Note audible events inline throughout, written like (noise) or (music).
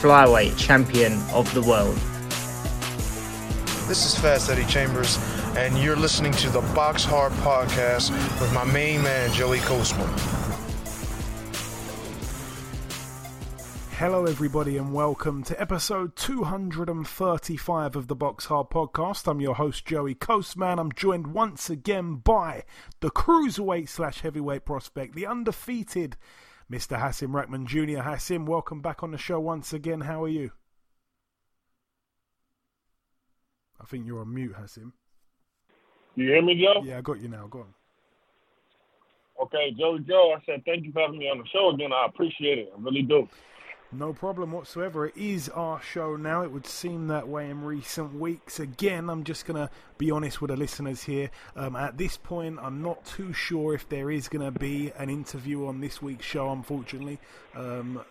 flyweight champion of the world. This is Fast Eddie Chambers, and you're listening to the Box Hard Podcast with my main man, Joey Coastman. Hello, everybody, and welcome to episode 235 of the Box Hard Podcast. I'm your host, Joey Coastman. I'm joined once again by the cruiserweight slash heavyweight prospect, the undefeated Mr. Hasim Rahman Jr. Hasim, welcome back on the show once again. How are you? I think you're on mute, Hasim. You hear me, Joe? Yeah, I got you now. Go on. Okay, Joe, Joe, I said thank you for having me on the show again. I appreciate it. I really do. No problem whatsoever. It is our show now. It would seem that way in recent weeks. Again, I'm just going to be honest with the listeners here. Um, at this point, I'm not too sure if there is going to be an interview on this week's show, unfortunately. Um,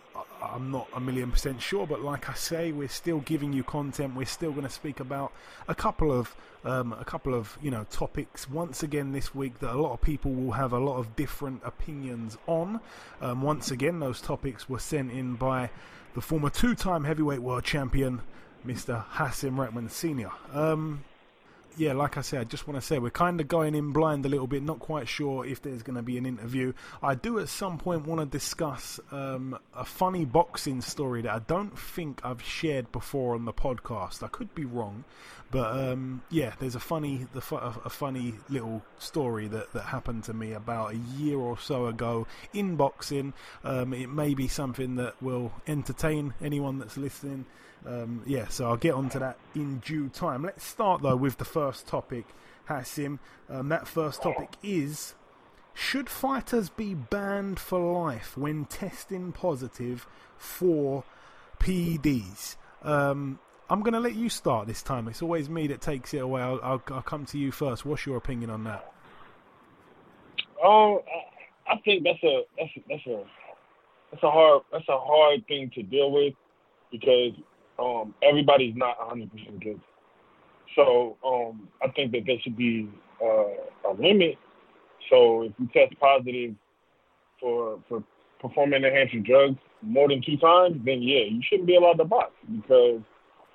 I'm not a million percent sure, but like I say, we're still giving you content. We're still going to speak about a couple of um, a couple of you know topics once again this week that a lot of people will have a lot of different opinions on. Um, once again, those topics were sent in by the former two-time heavyweight world champion, Mr. Hasim Rahman Senior. Um, yeah, like I said, I just want to say we're kind of going in blind a little bit, not quite sure if there's going to be an interview. I do at some point want to discuss um, a funny boxing story that I don't think I've shared before on the podcast. I could be wrong, but um, yeah, there's a funny, the a funny little story that, that happened to me about a year or so ago in boxing. Um, it may be something that will entertain anyone that's listening. Um, yeah, so I'll get onto that in due time. Let's start though with the first topic, Hasim. Um, that first topic is: Should fighters be banned for life when testing positive for PEDs? Um, I'm going to let you start this time. It's always me that takes it away. I'll, I'll, I'll come to you first. What's your opinion on that? Oh, I think that's a that's a, that's a that's a hard that's a hard thing to deal with because um, everybody's not 100% good. So um, I think that there should be uh, a limit. So if you test positive for for performing enhancing drugs more than two times, then yeah, you shouldn't be allowed to box because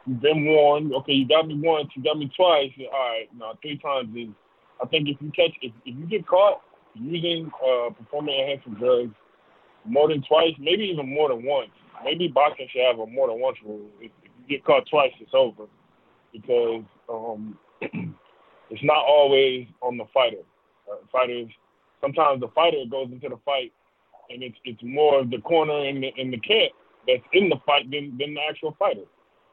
you've been warned. Okay, you got me once, you got me twice. All right, now three times is. I think if you catch, if, if you get caught using uh, performing enhancing drugs more than twice, maybe even more than once, maybe boxing should have a more than once rule. If, if you get caught twice, it's over because um, (clears throat) it's not always on the fighter. Uh, fighters sometimes the fighter goes into the fight and it's it's more of the corner and the in the camp that's in the fight than than the actual fighter.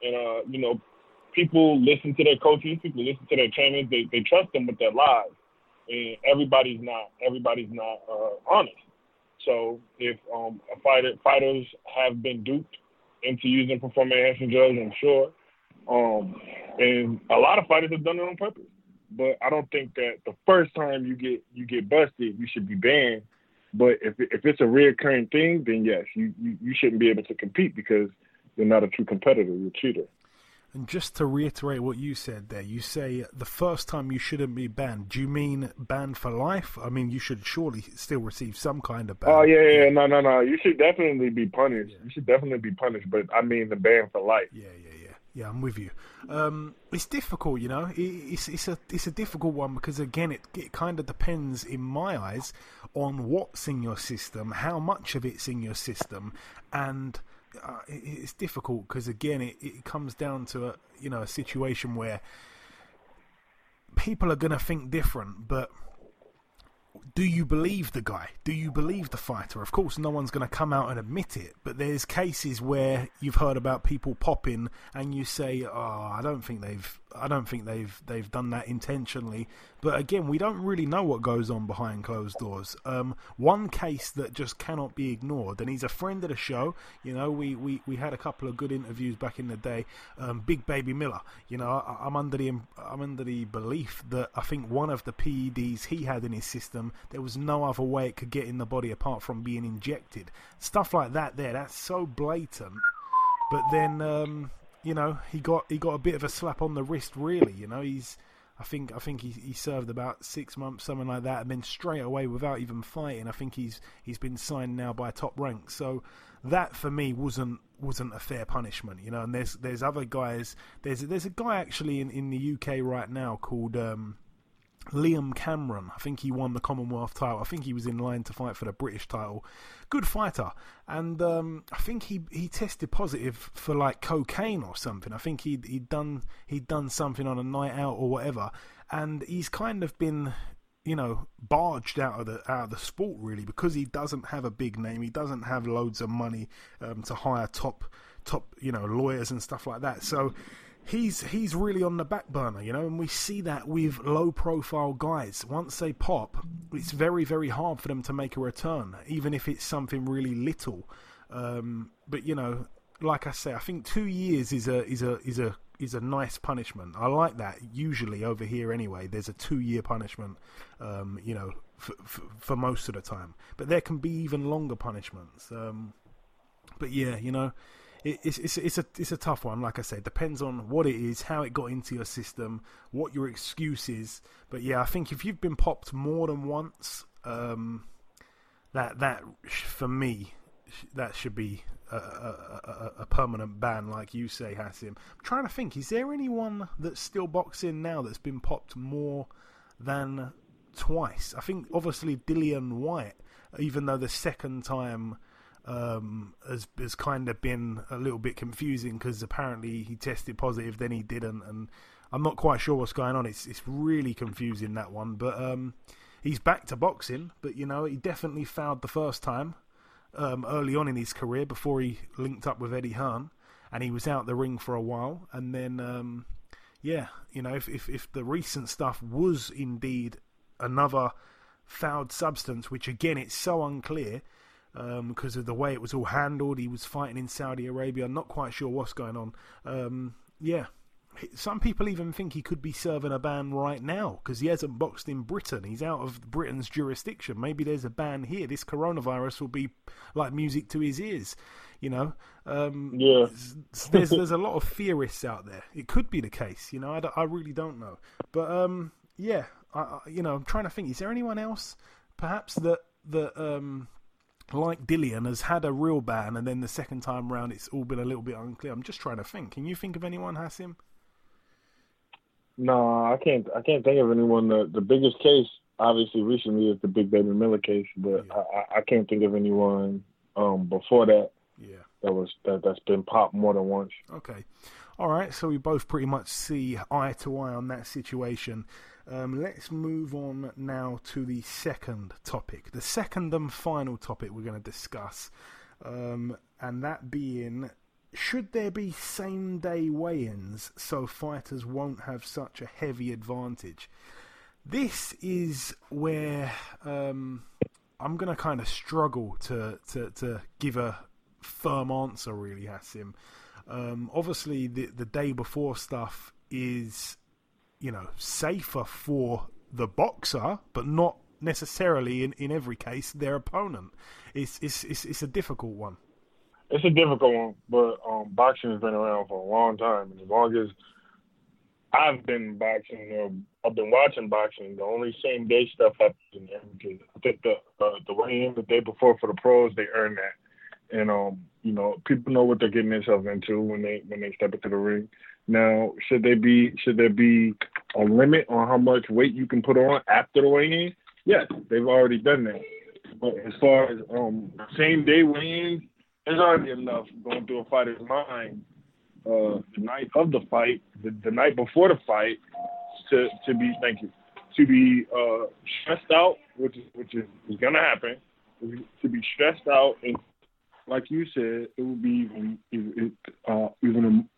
And uh, you know, people listen to their coaches, people listen to their trainers, they they trust them with their lives. And everybody's not everybody's not uh, honest. So if um, fighter fighters have been duped into using performance enhancing drugs, I'm sure. Um, and a lot of fighters have done it on purpose. But I don't think that the first time you get you get busted, you should be banned. But if if it's a reoccurring thing, then yes, you, you, you shouldn't be able to compete because you're not a true competitor. You're a cheater. And just to reiterate what you said there, you say the first time you shouldn't be banned. Do you mean banned for life? I mean, you should surely still receive some kind of ban. Oh yeah, yeah, no, no, no. You should definitely be punished. Yeah. You should definitely be punished. But I mean the ban for life. Yeah, yeah, yeah. Yeah, I'm with you. Um, it's difficult, you know. It, it's it's a it's a difficult one because again, it it kind of depends, in my eyes, on what's in your system, how much of it's in your system, and uh, it, it's difficult because again, it, it comes down to a you know a situation where people are going to think different, but do you believe the guy? Do you believe the fighter? Of course, no one's going to come out and admit it, but there's cases where you've heard about people popping and you say, "Oh, I don't think they've I don't think they've they've done that intentionally. But again, we don't really know what goes on behind closed doors. Um, one case that just cannot be ignored, and he's a friend of the show. You know, we, we, we had a couple of good interviews back in the day. Um, Big Baby Miller. You know, I, I'm under the I'm under the belief that I think one of the PEDs he had in his system, there was no other way it could get in the body apart from being injected. Stuff like that. There, that's so blatant. But then. Um, you know, he got he got a bit of a slap on the wrist. Really, you know, he's I think I think he, he served about six months, something like that, and then straight away without even fighting, I think he's he's been signed now by top rank. So that for me wasn't wasn't a fair punishment, you know. And there's there's other guys. There's there's a guy actually in, in the UK right now called um, Liam Cameron. I think he won the Commonwealth title. I think he was in line to fight for the British title. Good fighter, and um, I think he he tested positive for like cocaine or something. I think he he'd done he'd done something on a night out or whatever, and he's kind of been you know barged out of the out of the sport really because he doesn't have a big name. He doesn't have loads of money um, to hire top top you know lawyers and stuff like that. So he's he's really on the back burner, you know, and we see that with low profile guys. Once they pop, it's very very hard for them to make a return, even if it's something really little. Um, but you know, like I say, I think two years is a is a is a is a nice punishment. I like that. Usually over here, anyway, there's a two year punishment. Um, you know, for, for, for, most of the time, but there can be even longer punishments. Um, but yeah, you know, it's it's it's a it's a tough one. Like I said, depends on what it is, how it got into your system, what your excuse is. But yeah, I think if you've been popped more than once, um, that that for me, that should be a, a, a, permanent ban, like you say, Hasim. I'm trying to think, is there anyone that's still boxing now that's been popped more than twice? I think obviously Dillian Whyte, even though the second time um, has has kind of been a little bit confusing because apparently he tested positive, then he didn't, and I'm not quite sure what's going on. It's it's really confusing that one, but um, he's back to boxing. But you know, he definitely fouled the first time um, early on in his career before he linked up with Eddie Hearn, and he was out the ring for a while, and then um, yeah, you know, if, if if the recent stuff was indeed another fouled substance, which again it's so unclear because um, of the way it was all handled. He was fighting in Saudi Arabia. I'm not quite sure what's going on. Um, yeah. Some people even think he could be serving a ban right now because he hasn't boxed in Britain. He's out of Britain's jurisdiction. Maybe there's a ban here. This coronavirus will be like music to his ears. You know, um, yeah. there's there's a lot of theorists out there. It could be the case. You know, I, I really don't know. But um, yeah, I, you know, I'm trying to think. Is there anyone else, perhaps that that um, like Dillian, has had a real ban, and then the second time round, it's all been a little bit unclear. I'm just trying to think. Can you think of anyone, Hasim? No, I can't. I can't think of anyone. The the biggest case, obviously, recently is the Big Baby Miller case, but yeah. I, I can't think of anyone um, before that. Yeah, that was that that's been popped more than once. Okay, all right. So we both pretty much see eye to eye on that situation. Um, let's move on now to the second topic, the second and final topic we're going to discuss, um, and that being should there be same day weigh ins so fighters won't have such a heavy advantage? This is where um, I'm going to kind of struggle to, to, to give a firm answer, really, Hasim. Um, obviously, the, the day before stuff is you know, safer for the boxer, but not necessarily in, in every case their opponent. It's, it's it's it's a difficult one. It's a difficult one, but um, boxing has been around for a long time, and as long as I've been boxing or I've been watching boxing, the only same day stuff happens I think the uh, the weigh in the day before for the pros they earn that, and um you know people know what they're getting themselves into when they when they step into the ring. Now, should they be should there be a limit on how much weight you can put on after the weigh-in? Yes, they've already done that. But as far as um, same day weigh-ins, there's already enough going through a fighter's mind uh, the night of the fight, the, the night before the fight, to to be thank you to be uh, stressed out, which is which is, is gonna happen. To be stressed out and like you said, it would be even, uh, even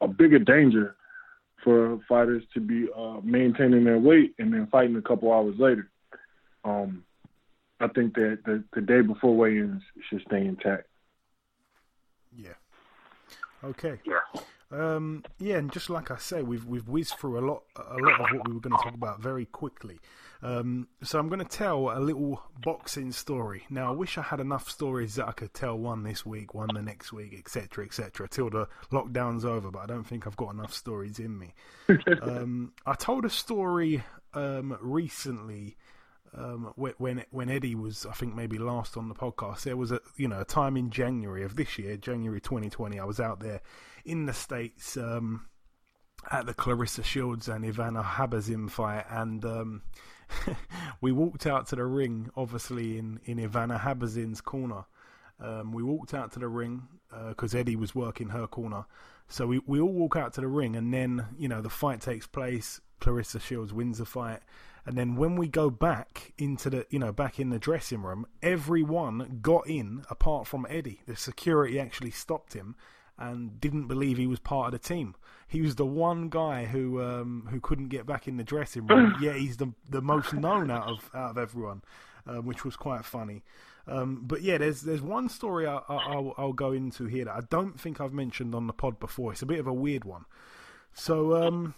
a bigger danger for fighters to be uh, maintaining their weight and then fighting a couple hours later. Um, I think that the, the day before weigh-ins should stay intact. Yeah. Okay. Yeah. Um, yeah, and just like I say, we've we've whizzed through a lot a lot of what we were going to talk about very quickly. Um, so I'm going to tell a little boxing story. Now I wish I had enough stories that I could tell one this week, one the next week, etc., etc., till the lockdown's over. But I don't think I've got enough stories in me. (laughs) um, I told a story um, recently um, when when Eddie was, I think maybe last on the podcast. There was a you know a time in January of this year, January 2020. I was out there in the states um, at the Claressa Shields and Ivana Habazin fight, and um, (laughs) we walked out to the ring, obviously in in Ivana Habazin's corner. Um, we walked out to the ring because uh, Eddie was working her corner. So we, we all walk out to the ring, and then you know the fight takes place. Claressa Shields wins the fight, and then when we go back into the, you know, back in the dressing room, everyone got in apart from Eddie. The security actually stopped him and didn't believe he was part of the team. He was the one guy who um, who couldn't get back in the dressing room. (laughs) yeah, he's the the most known out of out of everyone, uh, which was quite funny. Um, but yeah, there's there's one story I, will I'll go into here that I don't think I've mentioned on the pod before. It's a bit of a weird one. So um,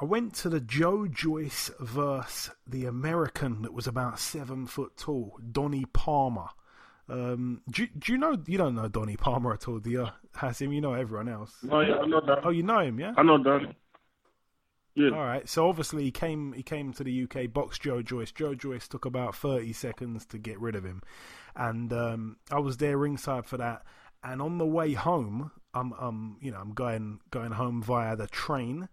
I went to the Joe Joyce verse the American that was about seven foot tall, Donnie Palmer. Um, do, do you know you don't know Donnie Palmer at all, do you? Hasim, you know everyone else. Oh yeah, I know Donnie. Oh, you know him, yeah? I know Donnie. Yeah. All right. So obviously he came he came to the UK, boxed Joe Joyce. Joe Joyce took about thirty seconds to get rid of him, and um, I was there ringside for that. And on the way home, I'm um you know I'm going going home via the train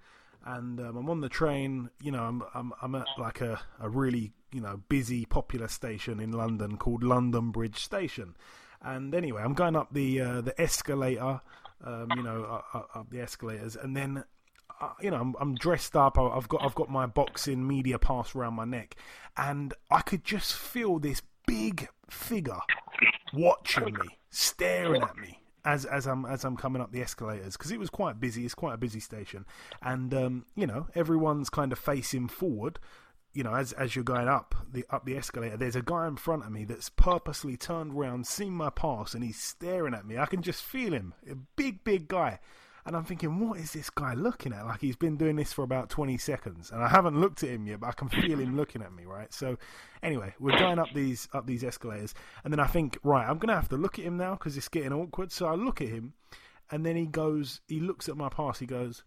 and um, I'm on the train. You know, I'm I'm, I'm at like a, a really you know busy, popular station in London called London Bridge Station. And anyway, I'm going up the uh, the escalator, um, you know, up, up, the escalators, and then. Uh, you know, I'm, I'm dressed up. I've got I've got my boxing media pass around my neck, and I could just feel this big figure watching me, staring at me, as as I'm as I'm coming up the escalators because it was quite busy. It's quite a busy station, and um, you know everyone's kind of facing forward. You know, as as you're going up the up the escalator, there's a guy in front of me that's purposely turned around, seen my pass, and he's staring at me. I can just feel him, a big big guy, and I'm thinking, what is this guy looking at? Like he's been doing this for about 20 seconds, and I haven't looked at him yet, but I can feel him looking at me, right? So, anyway, we're going up these up these escalators, and then I think, right, I'm gonna have to look at him now because it's getting awkward. So I look at him, and then he goes, he looks at my pass, he goes,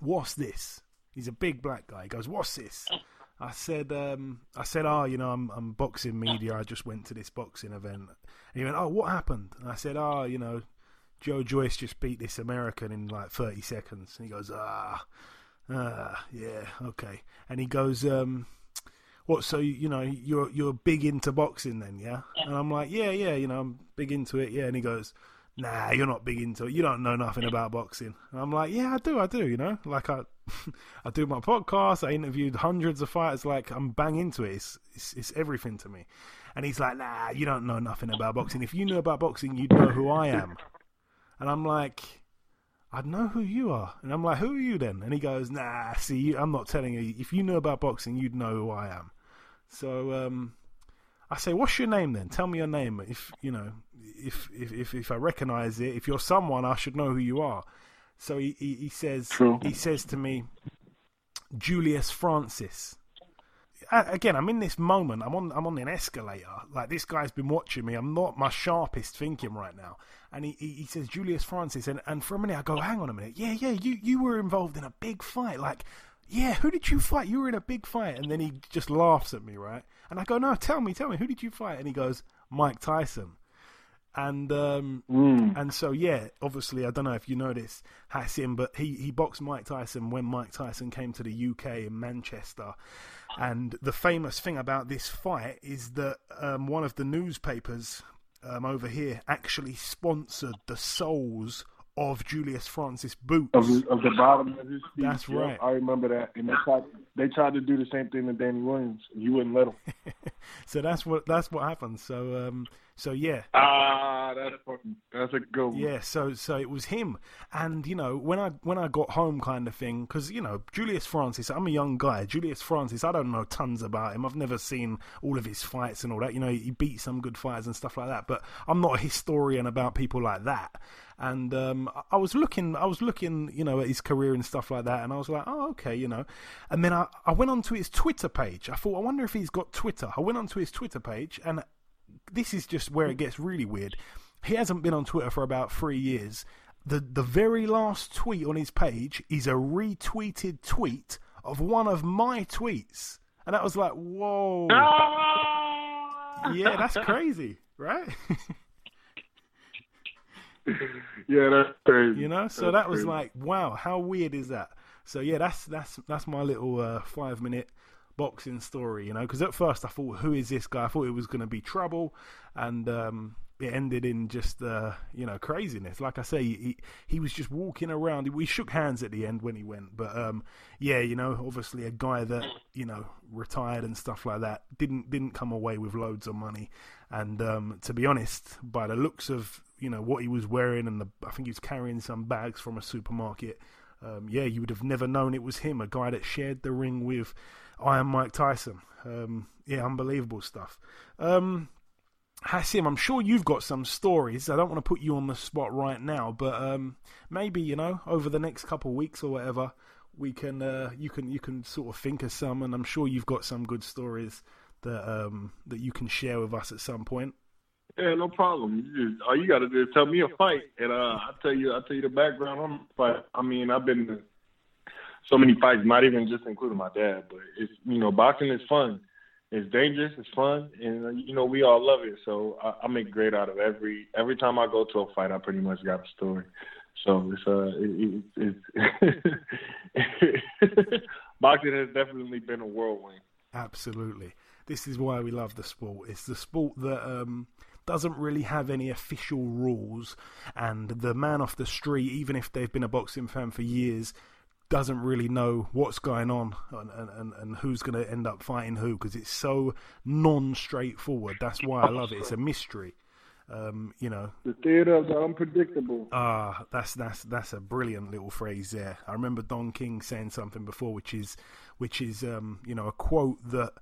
"What's this?" He's a big black guy. He goes, "What's this?" I said, um, I said, oh, you know, I'm, I'm boxing media. I just went to this boxing event. And he went, oh, what happened? And I said, oh, you know, Joe Joyce just beat this American in like 30 seconds. And he goes, ah, ah, yeah, okay. And he goes, um, what? So you know, you're you're big into boxing then, yeah? And I'm like, yeah, yeah, you know, I'm big into it, yeah. And he goes, nah, you're not big into it. You don't know nothing about boxing. And I'm like, yeah, I do, I do. You know, like I, (laughs) I do my podcast. I interviewed hundreds of fighters. Like I'm bang into it. It's, it's it's everything to me. And he's like, nah, you don't know nothing about boxing. If you knew about boxing, you'd know who I am. (laughs) And I'm like, I know who you are. And I'm like, who are you then? And he goes, nah, see, I'm not telling you. If you knew about boxing, you'd know who I am. So um, I say, what's your name then? Tell me your name. If, you know, if, if, if, if I recognize it, if you're someone, I should know who you are. So he, he, he says, True. he says to me, Julius Francis again, I'm in this moment. I'm on I'm on an escalator. Like this guy's been watching me. I'm not my sharpest thinking right now. And he, he, he, says Julius Francis, and, and for a minute I go, hang on a minute. Yeah, yeah, you you were involved in a big fight. Like, yeah, who did you fight? You were in a big fight. And then he just laughs at me, right? And I go, no, tell me, tell me, who did you fight? And he goes, Mike Tyson. And um, mm. and so yeah, obviously I don't know if you know this, Hasim, but he, he boxed Mike Tyson when Mike Tyson came to the UK in Manchester, and the famous thing about this fight is that um, one of the newspapers um, over here actually sponsored the soles of Julius Francis boots. Of, of the bottom of his feet. That's right. I remember that. And they tried, they tried to do the same thing to Danny Williams. You wouldn't let them. (laughs) so that's what that's what happened. So um, so yeah. Ah, that's fucking, that's a good one. Yeah, so so it was him, and you know when I when I got home, kind of thing, because you know Julius Francis, I'm a young guy. Julius Francis, I don't know tons about him. I've never seen all of his fights and all that. You know, he beat some good fighters and stuff like that, but I'm not a historian about people like that. And um, I was looking, I was looking, you know, at his career and stuff like that, and I was like, oh, okay, you know. And then I, I went onto his Twitter page. I thought, I wonder if he's got Twitter. I went onto his Twitter page, and this is just where it gets really weird. He hasn't been on Twitter for about three years. The the very last tweet on his page is a retweeted tweet of one of my tweets. And that was like, whoa. yeah, that's crazy, right? yeah, that's crazy. You know, so That's that was crazy. like, wow, how weird is that? So yeah, that's that's that's my little uh, five minute boxing story. You know, because at first I thought, who is this guy? I thought it was going to be trouble, and um, it ended in just uh, you know craziness. Like I say, he he was just walking around. We shook hands at the end when he went, but um, yeah, you know, obviously a guy that you know retired and stuff like that didn't didn't come away with loads of money. And um, to be honest, by the looks of you know what he was wearing and the, I think he was carrying some bags from a supermarket. Um, yeah, you would have never known it was him, a guy that shared the ring with Iron Mike Tyson. Um, yeah, unbelievable stuff. Um, Hasim, I'm sure you've got some stories. I don't want to put you on the spot right now, but um, maybe you know over the next couple of weeks or whatever, we can uh, you can you can sort of think of some, and I'm sure you've got some good stories that um, that you can share with us at some point. Yeah, no problem. You just, all you got to do is tell me a fight, and uh, I'll tell you. I'll tell you the background on the fight. I mean, I've been so many fights, not even just including my dad, but it's you know, boxing is fun. It's dangerous. It's fun, and uh, you know, we all love it. So I, I make great out of every every time I go to a fight. I pretty much got a story. So it's uh, it, it, it's (laughs) boxing has definitely been a whirlwind. Absolutely. This is why we love the sport. It's the sport that um, doesn't really have any official rules, and the man off the street, even if they've been a boxing fan for years, doesn't really know what's going on and, and, and who's going to end up fighting who because it's so non straightforward. That's why I love it. It's a mystery. Um, you know, The theater of the unpredictable. Ah, that's that's that's a brilliant little phrase there. I remember Don King saying something before, which is which is um, you know a quote that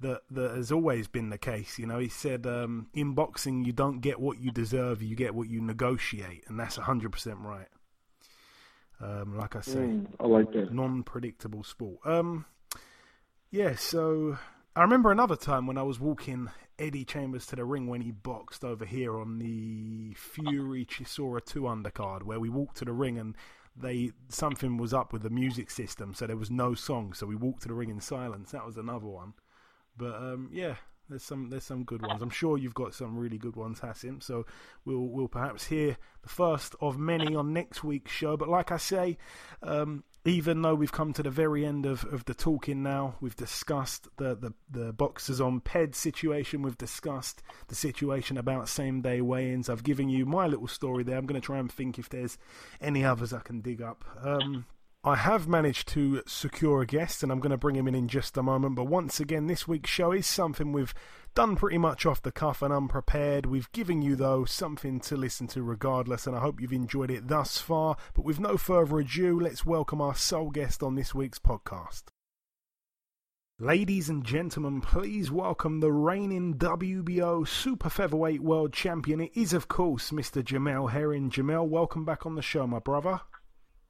that that has always been the case. You know, he said um, in boxing you don't get what you deserve, you get what you negotiate, and that's hundred percent right. Um, like I say, Mm, I like that. non-predictable sport. Um, yeah, so I remember another time when I was walking Eddie Chambers to the ring when he boxed over here on the Fury Chisora two undercard, where we walked to the ring and they something was up with the music system, so there was no song, so we walked to the ring in silence. That was another one. But um, yeah, there's some there's some good ones. I'm sure you've got some really good ones, Hasim. So we'll we'll perhaps hear the first of many on next week's show. But like I say, um, even though we've come to the very end of, of the talking now, we've discussed the, the, the boxers on PED situation, we've discussed the situation about same day weigh ins. I've given you my little story there. I'm going to try and think if there's any others I can dig up. Um, I have managed to secure a guest, and I'm going to bring him in in just a moment. But once again, this week's show is something we've done pretty much off the cuff and unprepared. We've given you, though, something to listen to regardless, and I hope you've enjoyed it thus far. But with no further ado, let's welcome our sole guest on this week's podcast. Ladies and gentlemen, please welcome the reigning WBO Super Featherweight World Champion. It is, of course, Mr. Jamel Herring. Jamel, welcome back on the show, my brother.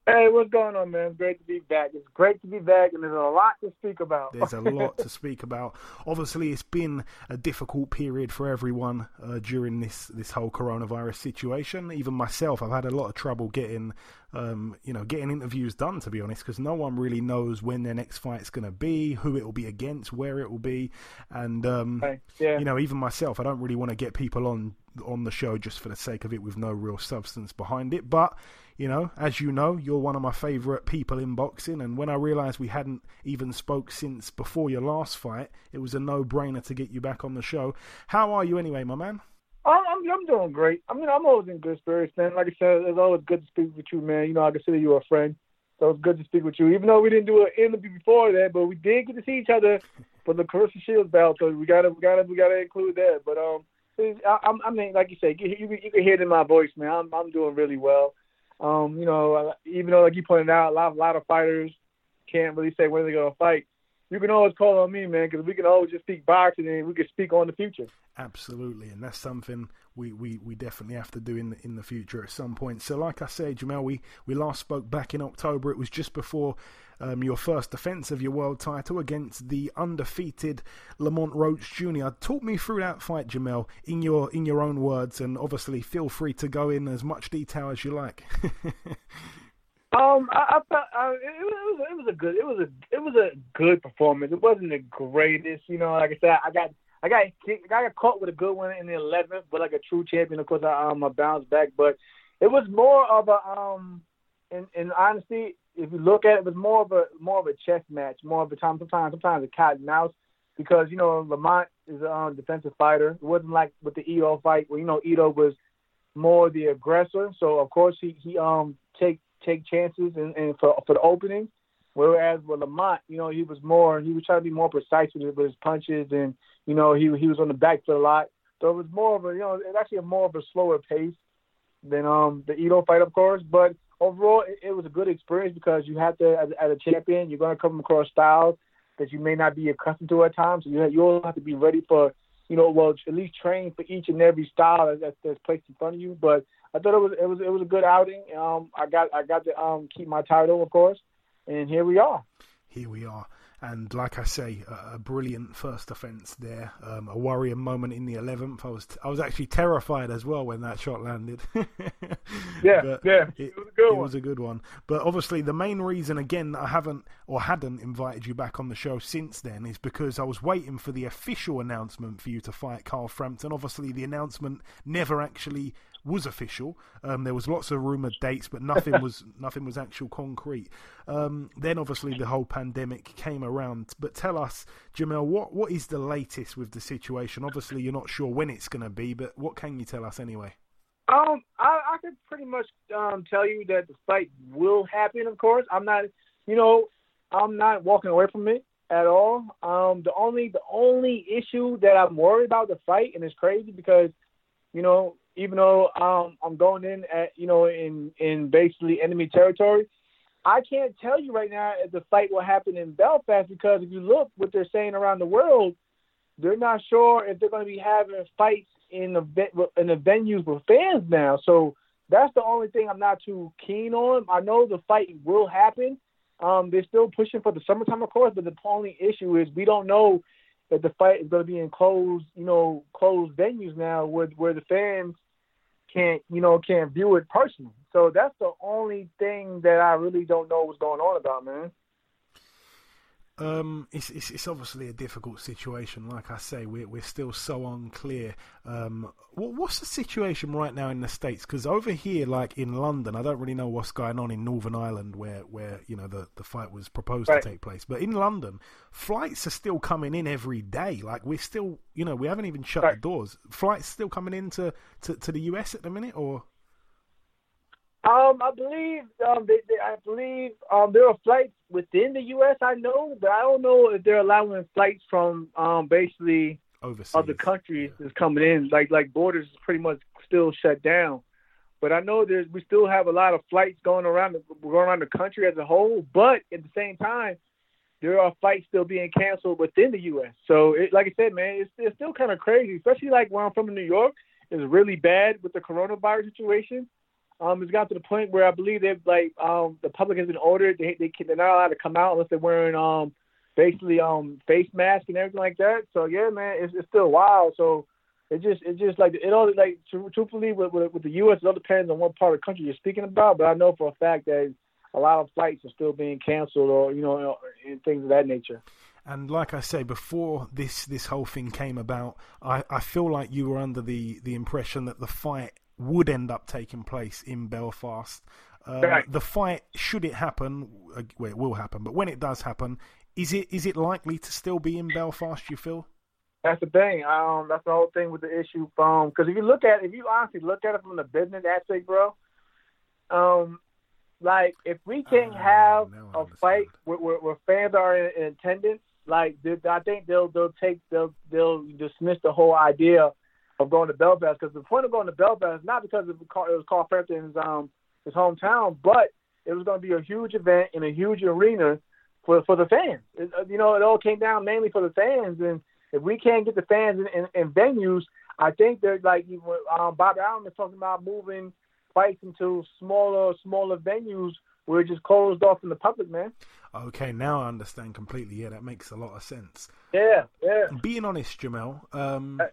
Hey, what's going on, man? Great to be back. It's great to be back, and there's a lot to speak about. There's a lot (laughs) to speak about. Obviously, it's been a difficult period for everyone uh, during this this whole coronavirus situation. Even myself, I've had a lot of trouble getting, um, you know, getting interviews done. To be honest, because no one really knows when their next fight's going to be, who it will be against, where it will be, and um, Right, yeah. you know, even myself, I don't really want to get people on on the show just for the sake of it with no real substance behind it. But you know, as you know, you're one of my favourite people in boxing, and when I realised we hadn't even spoke since before your last fight, it was a no-brainer to get you back on the show. How are you anyway, my man? I'm, I'm doing great. I mean, I'm always in good spirits, man. Like I said, it's always good to speak with you, man. You know, I consider you a friend, so it's good to speak with you. Even though we didn't do an interview before that, but we did get to see each other for the Claressa Shields belt. So we gotta we gotta we gotta include that. But um, I, I mean, like you said, you, you, you can hear it in my voice, man. I'm I'm doing really well. Um, you know, even though like you pointed out, a lot a lot of fighters can't really say when they're gonna fight. You can always call on me, man, because we can always just speak boxing and we can speak on the future. Absolutely, and that's something we, we, we definitely have to do in the, in the future at some point. So, like I said, Jamel, we, we last spoke back in October. It was just before um, your first defence of your world title against the undefeated Lamont Roach Jr. Talk me through that fight, Jamel, in your in your own words, and obviously feel free to go in as much detail as you like. (laughs) Um, I, I felt I, it, was it was a good it was a it was a good performance. It wasn't the greatest, you know. Like I said, I got I got I got caught with a good one in the eleventh, but like a true champion, of course, I um I bounced back. But it was more of a um, in in honesty, if you look at it, it was more of a more of a chess match, more of a time sometimes sometimes a cat and mouse, because you know Lamont is a um, defensive fighter. It wasn't like with the Ito fight where you know Ito was more the aggressor, so of course he he um take take chances and, and for for the opening. Whereas with Lamont, you know, he was more he was trying to be more precise with, with his punches and you know he he was on the back foot a lot. So it was more of a you know it's actually a more of a slower pace than um the Ito fight, of course. But overall, it, it was a good experience because you have to as, as a champion, you're going to come across styles that you may not be accustomed to at times. So you you all have to be ready for you know well at least train for each and every style that's, that's placed in front of you. But I thought it was it was it was a good outing. Um, I got I got to um keep my title, of course, and here we are. Here we are. And like I say, a, a brilliant first offence there. Um, a worrying moment in the eleventh. I was t- I was actually terrified as well when that shot landed. (laughs) yeah, but yeah, it, it, was a good it one. was a good one. But obviously, the main reason again that I haven't or hadn't invited you back on the show since then is because I was waiting for the official announcement for you to fight Carl Frampton. Obviously, the announcement never actually was official. Um, there was lots of rumored dates, but nothing was (laughs) nothing was actual concrete. Um, then obviously the whole pandemic came around. But tell us, Jamel, what what is the latest with the situation? Obviously, you're not sure when it's going to be, but what can you tell us anyway? Um, I, I can pretty much um, tell you that the fight will happen. Of course, I'm not, you know, I'm not walking away from it at all. Um, the only the only issue that I'm worried about the fight, and it's crazy because, you know, even though um, I'm going in at you know in in basically enemy territory, I can't tell you right now if the fight will happen in Belfast because if you look what they're saying around the world, they're not sure if they're going to be having fights in the in the venues with fans now. So that's the only thing I'm not too keen on. I know the fight will happen. Um, they're still pushing for the summertime, of course, but the only issue is we don't know that the fight is going to be in closed, you know, closed venues now, where where the fans can't you know can't view it personally. So that's the only thing that I really don't know what's going on about, man. Um, it's, it's, it's obviously a difficult situation. Like I say, we're we're still so unclear. Um, what, what's the situation right now in the states? Because over here, like in London, I don't really know what's going on in Northern Ireland, where where you know the the fight was proposed right. to take place. But in London, flights are still coming in every day. Like we're still, you know, we haven't even shut right. the doors. Flights still coming into to, to the US at the minute, or um, I believe um, they, they, I believe um, there are flights within the U.S. I know, but I don't know if they're allowing flights from um, basically Overseas. other countries yeah. is coming in. Like like borders is pretty much still shut down. But I know there's we still have a lot of flights going around the, going around the country as a whole. But at the same time, there are flights still being canceled within the U.S. So it, like I said, man, it's, it's still kind of crazy, especially like where I'm from in New York. It's really bad with the coronavirus situation um, it's gotten to the point where I believe they've like um the public has been ordered they they can, they're not allowed to come out unless they're wearing um basically um face mask and everything like that. So yeah, man, it's it's still wild. So it just it just like it all like truthfully with, with with the U.S. it all depends on what part of the country you're speaking about. But I know for a fact that a lot of flights are still being canceled or you know and things of that nature. And like I say, before this this whole thing came about, I, I feel like you were under the, the impression that the fight would end up taking place in Belfast. Um, right. The fight, should it happen, uh, well, it will happen, but when it does happen, is it is it likely to still be in Belfast? You feel? That's the thing. Um, that's the whole thing with the issue. Um, because if you look at, if you honestly look at it from the business aspect, bro, um, like if we can uh, have a fight where, where, where, fans are in, in attendance, like I think they'll they'll take they'll they'll dismiss the whole idea of going to Belfast because the point of going to Belfast is not because it was Carl Frampton's um his hometown, but it was going to be a huge event in a huge arena for for the fans. It, uh, you know, it all came down mainly for the fans, and if we can't get the fans in, in, in venues, I think they're like um, Bob Arum is talking about moving fights into smaller smaller venues where it's just closed off from the public, man. Okay, now I understand completely. Yeah, that makes a lot of sense. Yeah, yeah. Being honest, Jamel, um, uh,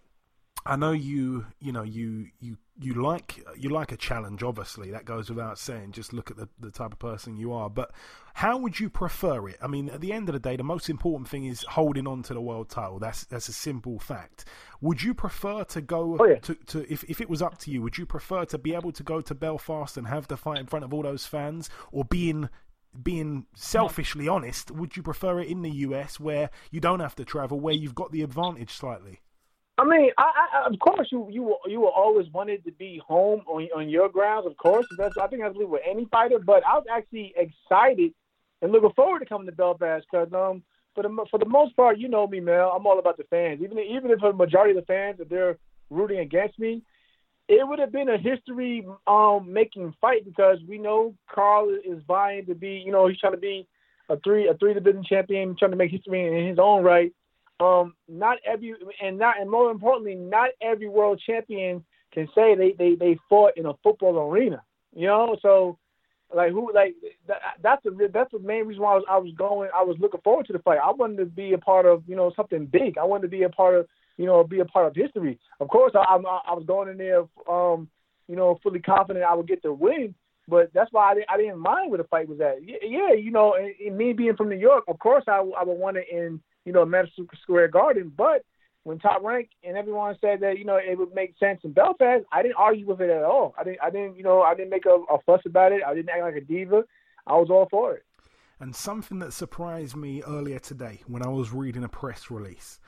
I know you. You know you you you like you like a challenge. Obviously, that goes without saying. Just look at the the type of person you are. But how would you prefer it? I mean, at the end of the day, the most important thing is holding on to the world title. That's that's a simple fact. Would you prefer to go oh, yeah. to, to if if it was up to you? Would you prefer to be able to go to Belfast and have the fight in front of all those fans, or being being selfishly honest, would you prefer it in the US where you don't have to travel, where you've got the advantage slightly? I mean, I, I, of course you you you will always wanted to be home on on your grounds. Of course, that's I think that's with any fighter. But I was actually excited and looking forward to coming to Belfast because um for the for the most part, you know me, man. I'm all about the fans. Even even if the majority of the fans if they're rooting against me, it would have been a history um making fight because we know Carl is vying to be. You know, he's trying to be a three a three division champion, trying to make history in his own right um, not every and not and more importantly, not every world champion can say they they they fought in a football arena. You know, so like who like that, that's the that's the main reason why I was I was going I was looking forward to the fight. I wanted to be a part of you know something big. I wanted to be a part of you know be a part of history. Of course, I I, I was going in there um you know fully confident I would get the win. But that's why I didn't, I didn't mind where the fight was at. Yeah, you know, and, and me being from New York, of course I, I would want it in you know, Madison Square Garden. But when Top Rank and everyone said that you know it would make sense in Belfast, I didn't argue with it at all. I didn't, I didn't, you know, I didn't make a, a fuss about it. I didn't act like a diva. I was all for it. And something that surprised me earlier today when I was reading a press release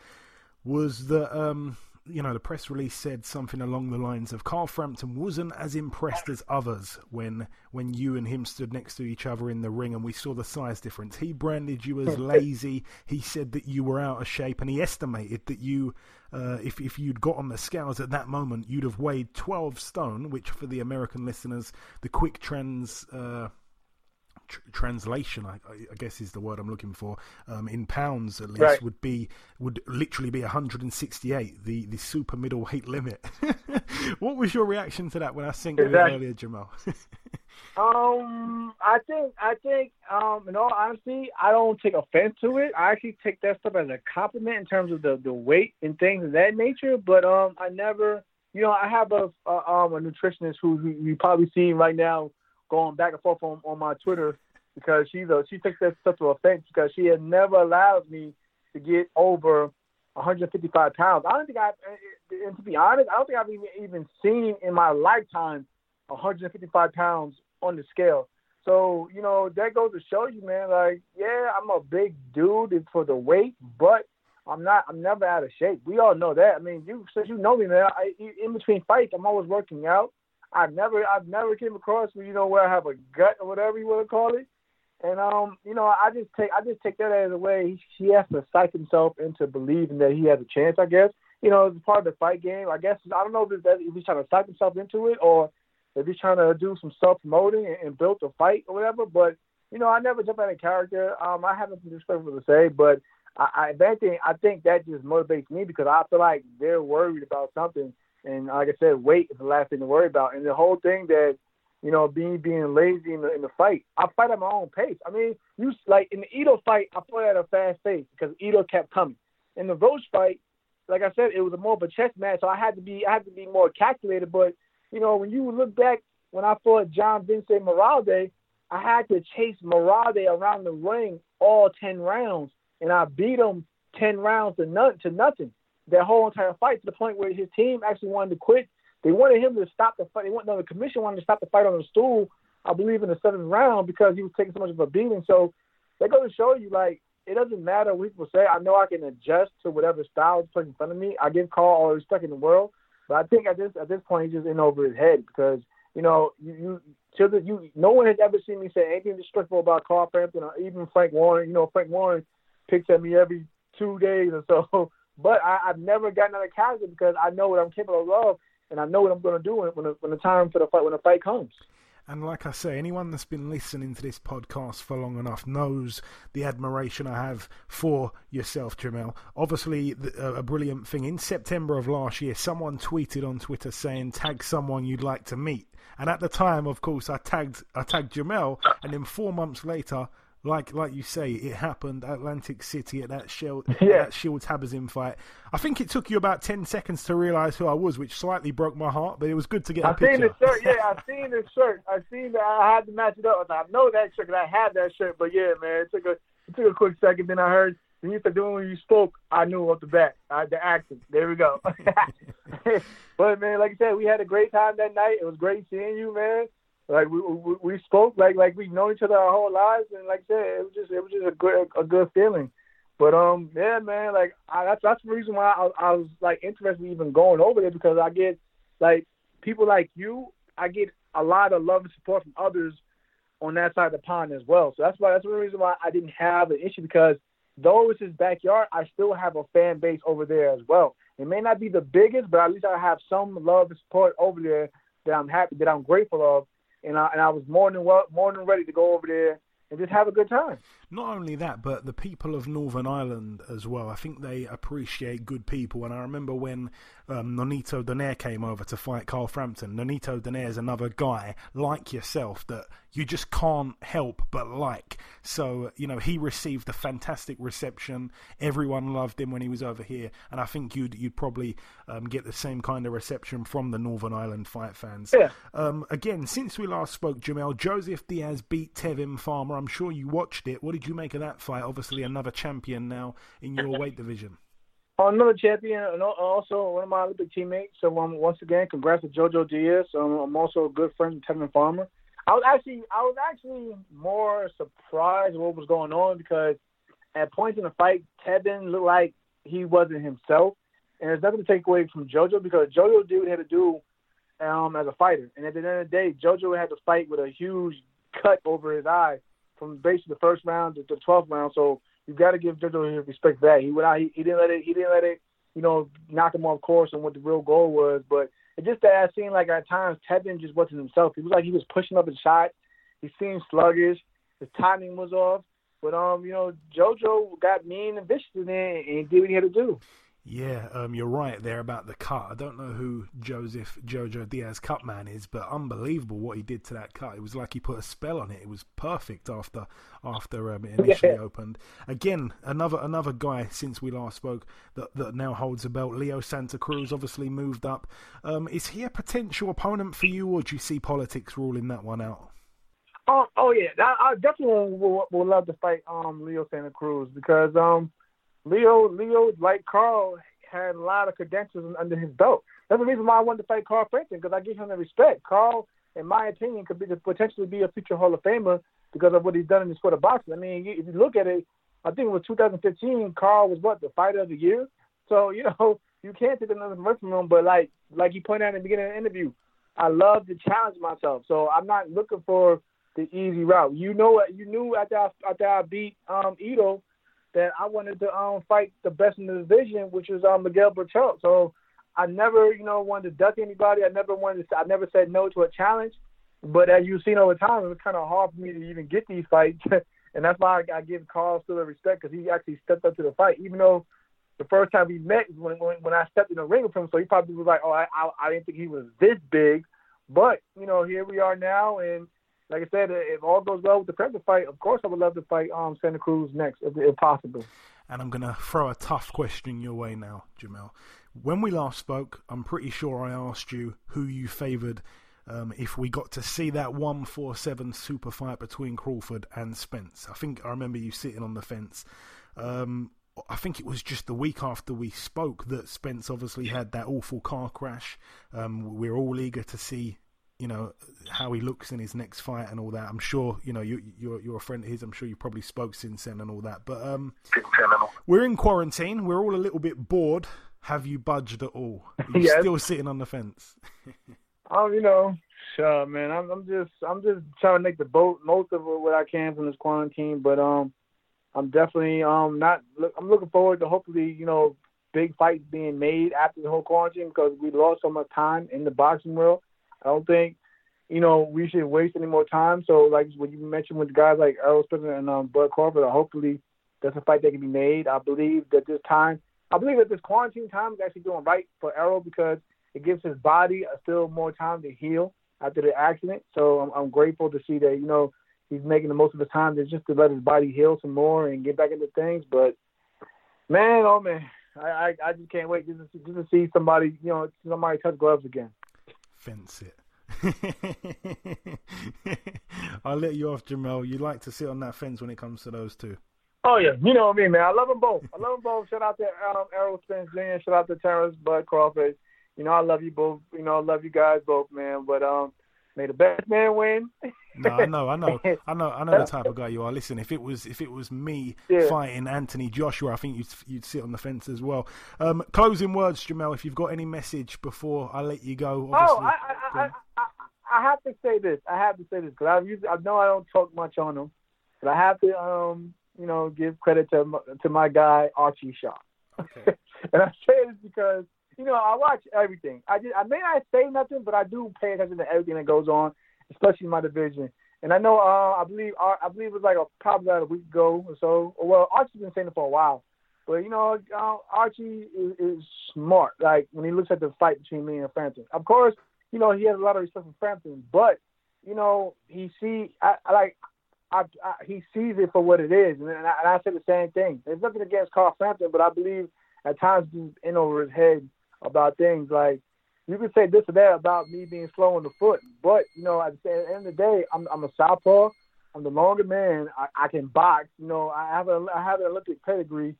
was that um, you know, the press release said something along the lines of Carl Frampton wasn't as impressed as others when when you and him stood next to each other in the ring and we saw the size difference. He branded you as (laughs) lazy. He said that you were out of shape and he estimated that you uh, if if you'd got on the scales at that moment, you'd have weighed 12 stone, which for the American listeners, the quick trans uh, tr- translation, I, I, guess is the word I'm looking for, um, in pounds at least, right. would be would literally be 168, the the super middleweight limit. (laughs) what was your reaction to that when I sent you exactly. earlier, Jamel? (laughs) um, I think I think um, in all honesty, I don't take offense to it. I actually take that stuff as a compliment in terms of the the weight and things of that nature. But um, I never. You know, I have a, a um a nutritionist who, who you probably see right now going back and forth on, on my Twitter because she's a, she takes that stuff to offense because she had never allowed me to get over 155 pounds. I don't think I, and to be honest, I don't think I've even even seen in my lifetime 155 pounds on the scale. So you know that goes to show you, man. Like, yeah, I'm a big dude for the weight, but I'm not. I'm never out of shape. We all know that. I mean, you since you know me, man. I, in between fights, I'm always working out. I've never I've never came across where you know where I have a gut or whatever you want to call it. And um, you know, I just take I just take that as a way he, he has to psych himself into believing that he has a chance. I guess you know it's part of the fight game. I guess I don't know if, that, if he's trying to psych himself into it or if he's trying to do some self promoting and, and build a fight or whatever. But you know, I never jump out of character. Um, I haven't disrespectful to say, but I, I that thing I think that just motivates me because I feel like they're worried about something and like I said, weight is the last thing to worry about. And the whole thing that, you know, being being lazy in the in the fight, I fight at my own pace. I mean, you like in the Ito fight, I fought at a fast pace because Ito kept coming. In the Roach fight, like I said, it was a more of a chess match, so I had to be I had to be more calculated. But you know, when you look back when I fought John Vincent Moralde, I had to chase Moralde around the ring all ten rounds, and I beat him ten rounds to none to nothing that whole entire fight to the point where his team actually wanted to quit. They wanted him to stop the fight. They wanted no, the commission wanted to stop the fight on the stool. I believe in the seventh round because he was taking so much of a beating. So they're going to show you like it doesn't matter what people say. I know I can adjust to whatever style is put in front of me. I Carl all the respect in the world, but I think at this at this point he's just in over his head because you know you you children you no one has ever seen me say anything disrespectful about Carl Frampton or even Frank Warren. You know Frank Warren picks at me every two days or so. (laughs) But I, I've never gotten out of character because I know what I'm capable of, and I know what I'm going to do when when the, when the time for the fight when the fight comes. And like I say, anyone that's been listening to this podcast for long enough knows the admiration I have for yourself, Jamel. Obviously, a brilliant thing. In September of last year, someone tweeted on Twitter saying, tag someone you'd like to meet. And at the time, of course, I tagged I tagged Jamel, and then four months later, like like you say, it happened Atlantic City at that Shield (laughs) Yeah. that Shield Habazin fight. I think it took you about ten seconds to realise who I was, which slightly broke my heart, but it was good to get a I seen picture. the shirt. Yeah, I've seen the shirt. I seen that. I had to match it up. I know that shirt 'cause I had that shirt. But yeah, man, it took a it took a quick second. Then I heard when you started doing when you spoke, I knew off the bat. I, had the accent. There we go. (laughs) (laughs) but man, like I said, we had a great time that night. It was great seeing you, man. Like we we, we spoke like like we've known each other our whole lives, and like I said, it was just it was just a good a good feeling. But um, yeah, man, like I, that's that's the reason why I, I was like interested in even going over there because I get like people like you, I get a lot of love and support from others on that side of the pond as well. So that's why that's the reason why I didn't have an issue because though it's his backyard, I still have a fan base over there as well. It may not be the biggest, but at least I have some love and support over there that I'm happy that I'm grateful of, and I and I was more than well, more than ready to go over there and just have a good time. Not only that, but the people of Northern Ireland as well. I think they appreciate good people. And I remember when um, Nonito Donaire came over to fight Carl Frampton. Nonito Donaire is another guy like yourself that you just can't help but like. So, you know, he received a fantastic reception. Everyone loved him when he was over here. And I think you'd, you'd probably um, get the same kind of reception from the Northern Ireland fight fans. Yeah. Um, again, since we last spoke, Jamel, Joseph Diaz beat Tevin Farmer. I'm sure you watched it. What did you make of that fight? Obviously, another champion now in your weight division. Another champion, and also one of my Olympic teammates. So um, once again, congrats to JoJo Diaz. Um, I'm also a good friend of Tevin Farmer. I was actually, I was actually more surprised what was going on because at points in the fight, Tevin looked like he wasn't himself, and there's nothing to take away from JoJo because JoJo did what he had to do um, as a fighter, and at the end of the day, JoJo had to fight with a huge cut over his eye from basically the first round to the twelfth round. So you got to give JoJo his respect for that. He went out. He, he didn't let it. He didn't let it. You know, knock him off course on what the real goal was. But it just that seen like at times Tevin just wasn't himself. He was like he was pushing up his shot. He seemed sluggish. His timing was off. But um, you know, JoJo got mean and vicious in there, and did what he had to do. Yeah, um, you're right there about the cut. I don't know who Joseph Jojo Diaz Cutman is, but unbelievable what he did to that cut. It was like he put a spell on it. It was perfect after after um, it initially opened. Again, another another guy since we last spoke that that now holds a belt. Leo Santa Cruz obviously moved up. Um, is he a potential opponent for you, or do you see politics ruling that one out? Oh, oh yeah, I, I definitely would, would love to fight um Leo Santa Cruz because um Leo Leo like Carl had a lot of credentials under his belt. That's the reason why I wanted to fight Carl Frampton because I give him the respect. Carl, in my opinion, could be potentially be a future Hall of Famer because of what he's done in the sport of boxing. I mean, if you look at it, I think it was 2015. Carl was what the fighter of the year. So (laughs) you know you can't take another away from him. But like like you pointed out in the beginning of the interview, I love to challenge myself. So I'm not looking for the easy route. You know what? You knew after I, after I beat um Ito that I wanted to um fight the best in the division, which was um Miguel Berchelt. So I never, you know, wanted to duck anybody. I never wanted to. I never said no to a challenge. But as you've seen over time, it was kind of hard for me to even get these fights, (laughs) and that's why I, I give Carl still the respect because he actually stepped up to the fight, even though the first time we met when when, when I stepped in the ring with him. So he probably was like, "Oh, I, I I didn't think he was this big," but you know, here we are now, and like I said, if all goes well with the Prepper fight, of course I would love to fight um Santa Cruz next, if, if possible. And I'm going to throw a tough question your way now, Jamel. When we last spoke, I'm pretty sure I asked you who you favoured um, if we got to see that 147 super fight between Crawford and Spence. I think I remember you sitting on the fence. Um, I think it was just the week after we spoke that Spence obviously had that awful car crash. Um, we're all eager to see, you know, how he looks in his next fight and all that. I'm sure, you know, you, you're you're a friend of his. I'm sure you probably spoke since then and all that. But um, we're in quarantine. We're all a little bit bored. Have you budged at all? Are you (laughs) Yes. still sitting on the fence? Um, (laughs) you know, sure, man. I'm, I'm just, I'm just trying to make the boat most of what I can from this quarantine. But um, I'm definitely um not. Look, I'm looking forward to hopefully you know big fights being made after the whole quarantine because we lost so much time in the boxing world. I don't think you know we should waste any more time. So like what you mentioned with guys like Errol Spence and um, Bud Crawford, hopefully that's a fight that can be made. I believe that this time, I believe that this quarantine time is actually doing right for Errol because it gives his body still more time to heal after the accident. So I'm, I'm grateful to see that you know he's making the most of his time to just to let his body heal some more and get back into things. But man, oh man, I I, just can't wait just to, just to see somebody you know somebody touch gloves again. Fence it. (laughs) I'll let you off, Jamel. You like to sit on that fence when it comes to those two. Oh yeah, you know what I mean, man. I love them both. I love them both. Shout out to um, Errol Spence Jr. Shout out to Terrence Bud Crawford. You know I love you both. You know I love you guys both, man. But um, may the best man win. no, I know, I know, (laughs) I know, I know the type of guy you are. Listen, if it was if it was me yeah. fighting Anthony Joshua, I think you'd you'd sit on the fence as well. Um, closing words, Jamel. If you've got any message before I let you go. Oh, I I, I, I, I have to say this. I have to say this because I I know I don't talk much on him, but I have to um you know, give credit to to my guy Archie Sharp. Okay. (laughs) and I say this because you know I watch everything. I just I may not say nothing, but I do pay attention to everything that goes on, especially in my division. And I know uh, I believe I believe it was like a probably about a week ago or so. Well, Archie's been saying it for a while, but you know uh, Archie is, is smart. Like when he looks at the fight between me and Frampton, of course, you know he has a lot of respect for Frampton, but you know he see I, I like I, I, he sees it for what it is, and, and, I, and I say the same thing. There's nothing against Carl Frampton, but I believe at times he's in over his head about things like you can say this or that about me being slow on the foot, but you know at the end of the day, I'm, I'm a southpaw. I'm the longer man. I, I can box. You know, I have a I have an Olympic pedigree,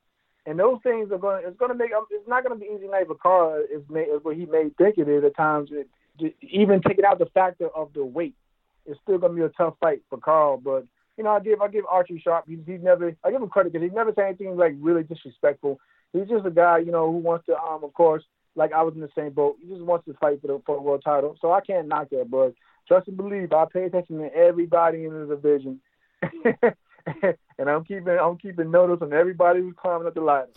and those things are going. It's going to make. It's not going to be easy night for Carl. Is, is what he may think it is at times. It, even taking out the factor of the weight, it's still going to be a tough fight for Carl. But you know, I give I give Archie Sharp. He's, he's never I give him credit because he's never said anything like really disrespectful. He's just a guy, you know, who wants to, um, of course, like I was in the same boat. He just wants to fight for the for the world title. So I can't knock that, but trust and believe. I pay attention to everybody in the division, (laughs) and I'm keeping I'm keeping notice on everybody who's climbing up the ladder.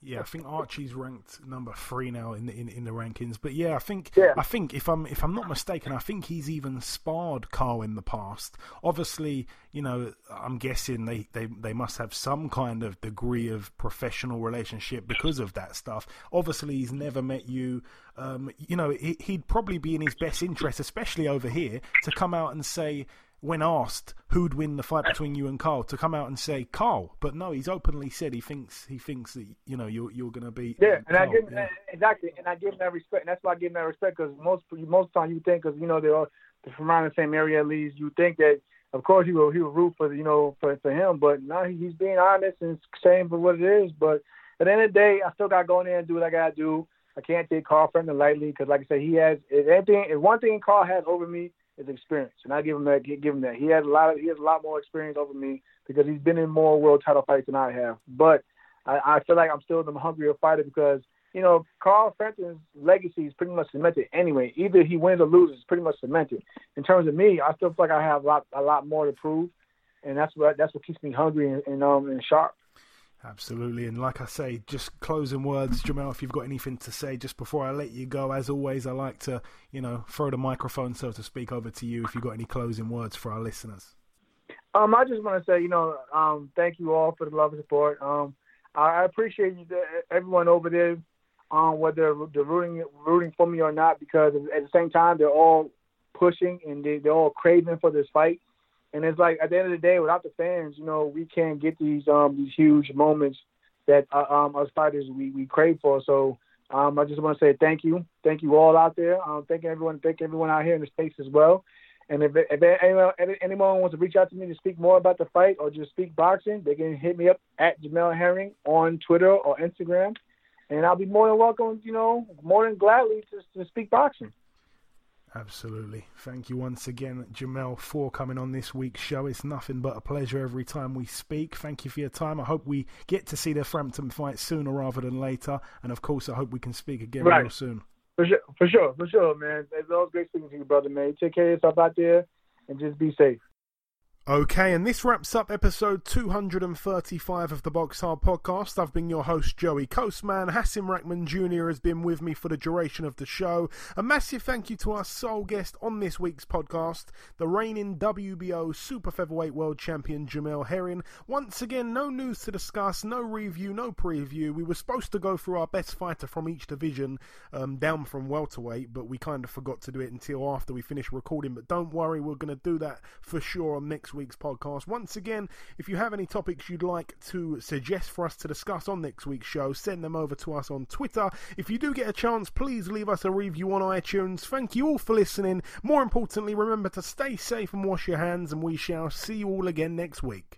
Yeah, I think Archie's ranked number three now in the in, in the rankings. But yeah, I think yeah. I think if I'm if I'm not mistaken, I think he's even sparred Carl in the past. Obviously, you know, I'm guessing they, they, they must have some kind of degree of professional relationship because of that stuff. Obviously, he's never met you. Um, you know, he'd probably be in his best interest, especially over here, to come out and say, when asked who'd win the fight between you and Carl, to come out and say Carl. But no, he's openly said he thinks he thinks that you know you're you're going to be yeah, and Carl. I give yeah. exactly, and I give him that respect. And that's why I give him that respect because most most time you think because you know they're all they're from around the same area at least. You think that of course he will he will root for you know for for him, but now he's being honest and saying for what it is. But at the end of the day, I still got to go in there and do what I got to do. I can't take Carl Frampton lightly because, like I said, he has if anything. If one thing Carl has over me is experience, and I give him that. Give him that. He has a lot of he has a lot more experience over me because he's been in more world title fights than I have. But I, I feel like I'm still the hungrier fighter because you know Carl Frampton's legacy is pretty much cemented anyway. Either he wins or loses, it's pretty much cemented. In terms of me, I still feel like I have a lot a lot more to prove, and that's what that's what keeps me hungry and, and um and sharp. Absolutely, and like I say, just closing words, Jamel. If you've got anything to say, just before I let you go, as always, I like to, you know, throw the microphone, so to speak, over to you. If you've got any closing words for our listeners. Um, I just want to say, you know, um, thank you all for the love and support. Um, I appreciate you, everyone over there, um, whether they're rooting rooting for me or not, because at the same time they're all pushing and they, they're all craving for this fight. And it's like at the end of the day, without the fans, you know, we can't get these um these huge moments that uh, um us fighters we, we crave for. So um I just want to say thank you, thank you all out there. Um, thank everyone, thank everyone out here in the states as well. And if, if anyone, anyone wants to reach out to me to speak more about the fight or just speak boxing, they can hit me up at Jamel Herring on Twitter or Instagram, and I'll be more than welcome. You know, more than gladly to, to speak boxing. Absolutely. Thank you once again, Jamel, for coming on this week's show. It's nothing but a pleasure every time we speak. Thank you for your time. I hope we get to see the Frampton fight sooner rather than later. And of course, I hope we can speak again right. real soon. For sure, for sure, for sure, man. It's always great speaking to you, brother, man. Take care of yourself out there and just be safe. Okay, and this wraps up episode 235 of the Box Hard podcast. I've been your host, Joey Coastman. Hasim Rahman Jr. has been with me for the duration of the show. A massive thank you to our sole guest on this week's podcast, the reigning WBO Super Featherweight World Champion Jamel Herring. Once again, no news to discuss, no review, no preview. We were supposed to go through our best fighter from each division um, down from welterweight, but we kind of forgot to do it until after we finished recording. But don't worry, we're going to do that for sure on next week's podcast. Once again, if you have any topics you'd like to suggest for us to discuss on next week's show, send them over to us on Twitter. If you do get a chance, please leave us a review on iTunes. Thank you all for listening. More importantly, remember to stay safe and wash your hands, and we shall see you all again next week.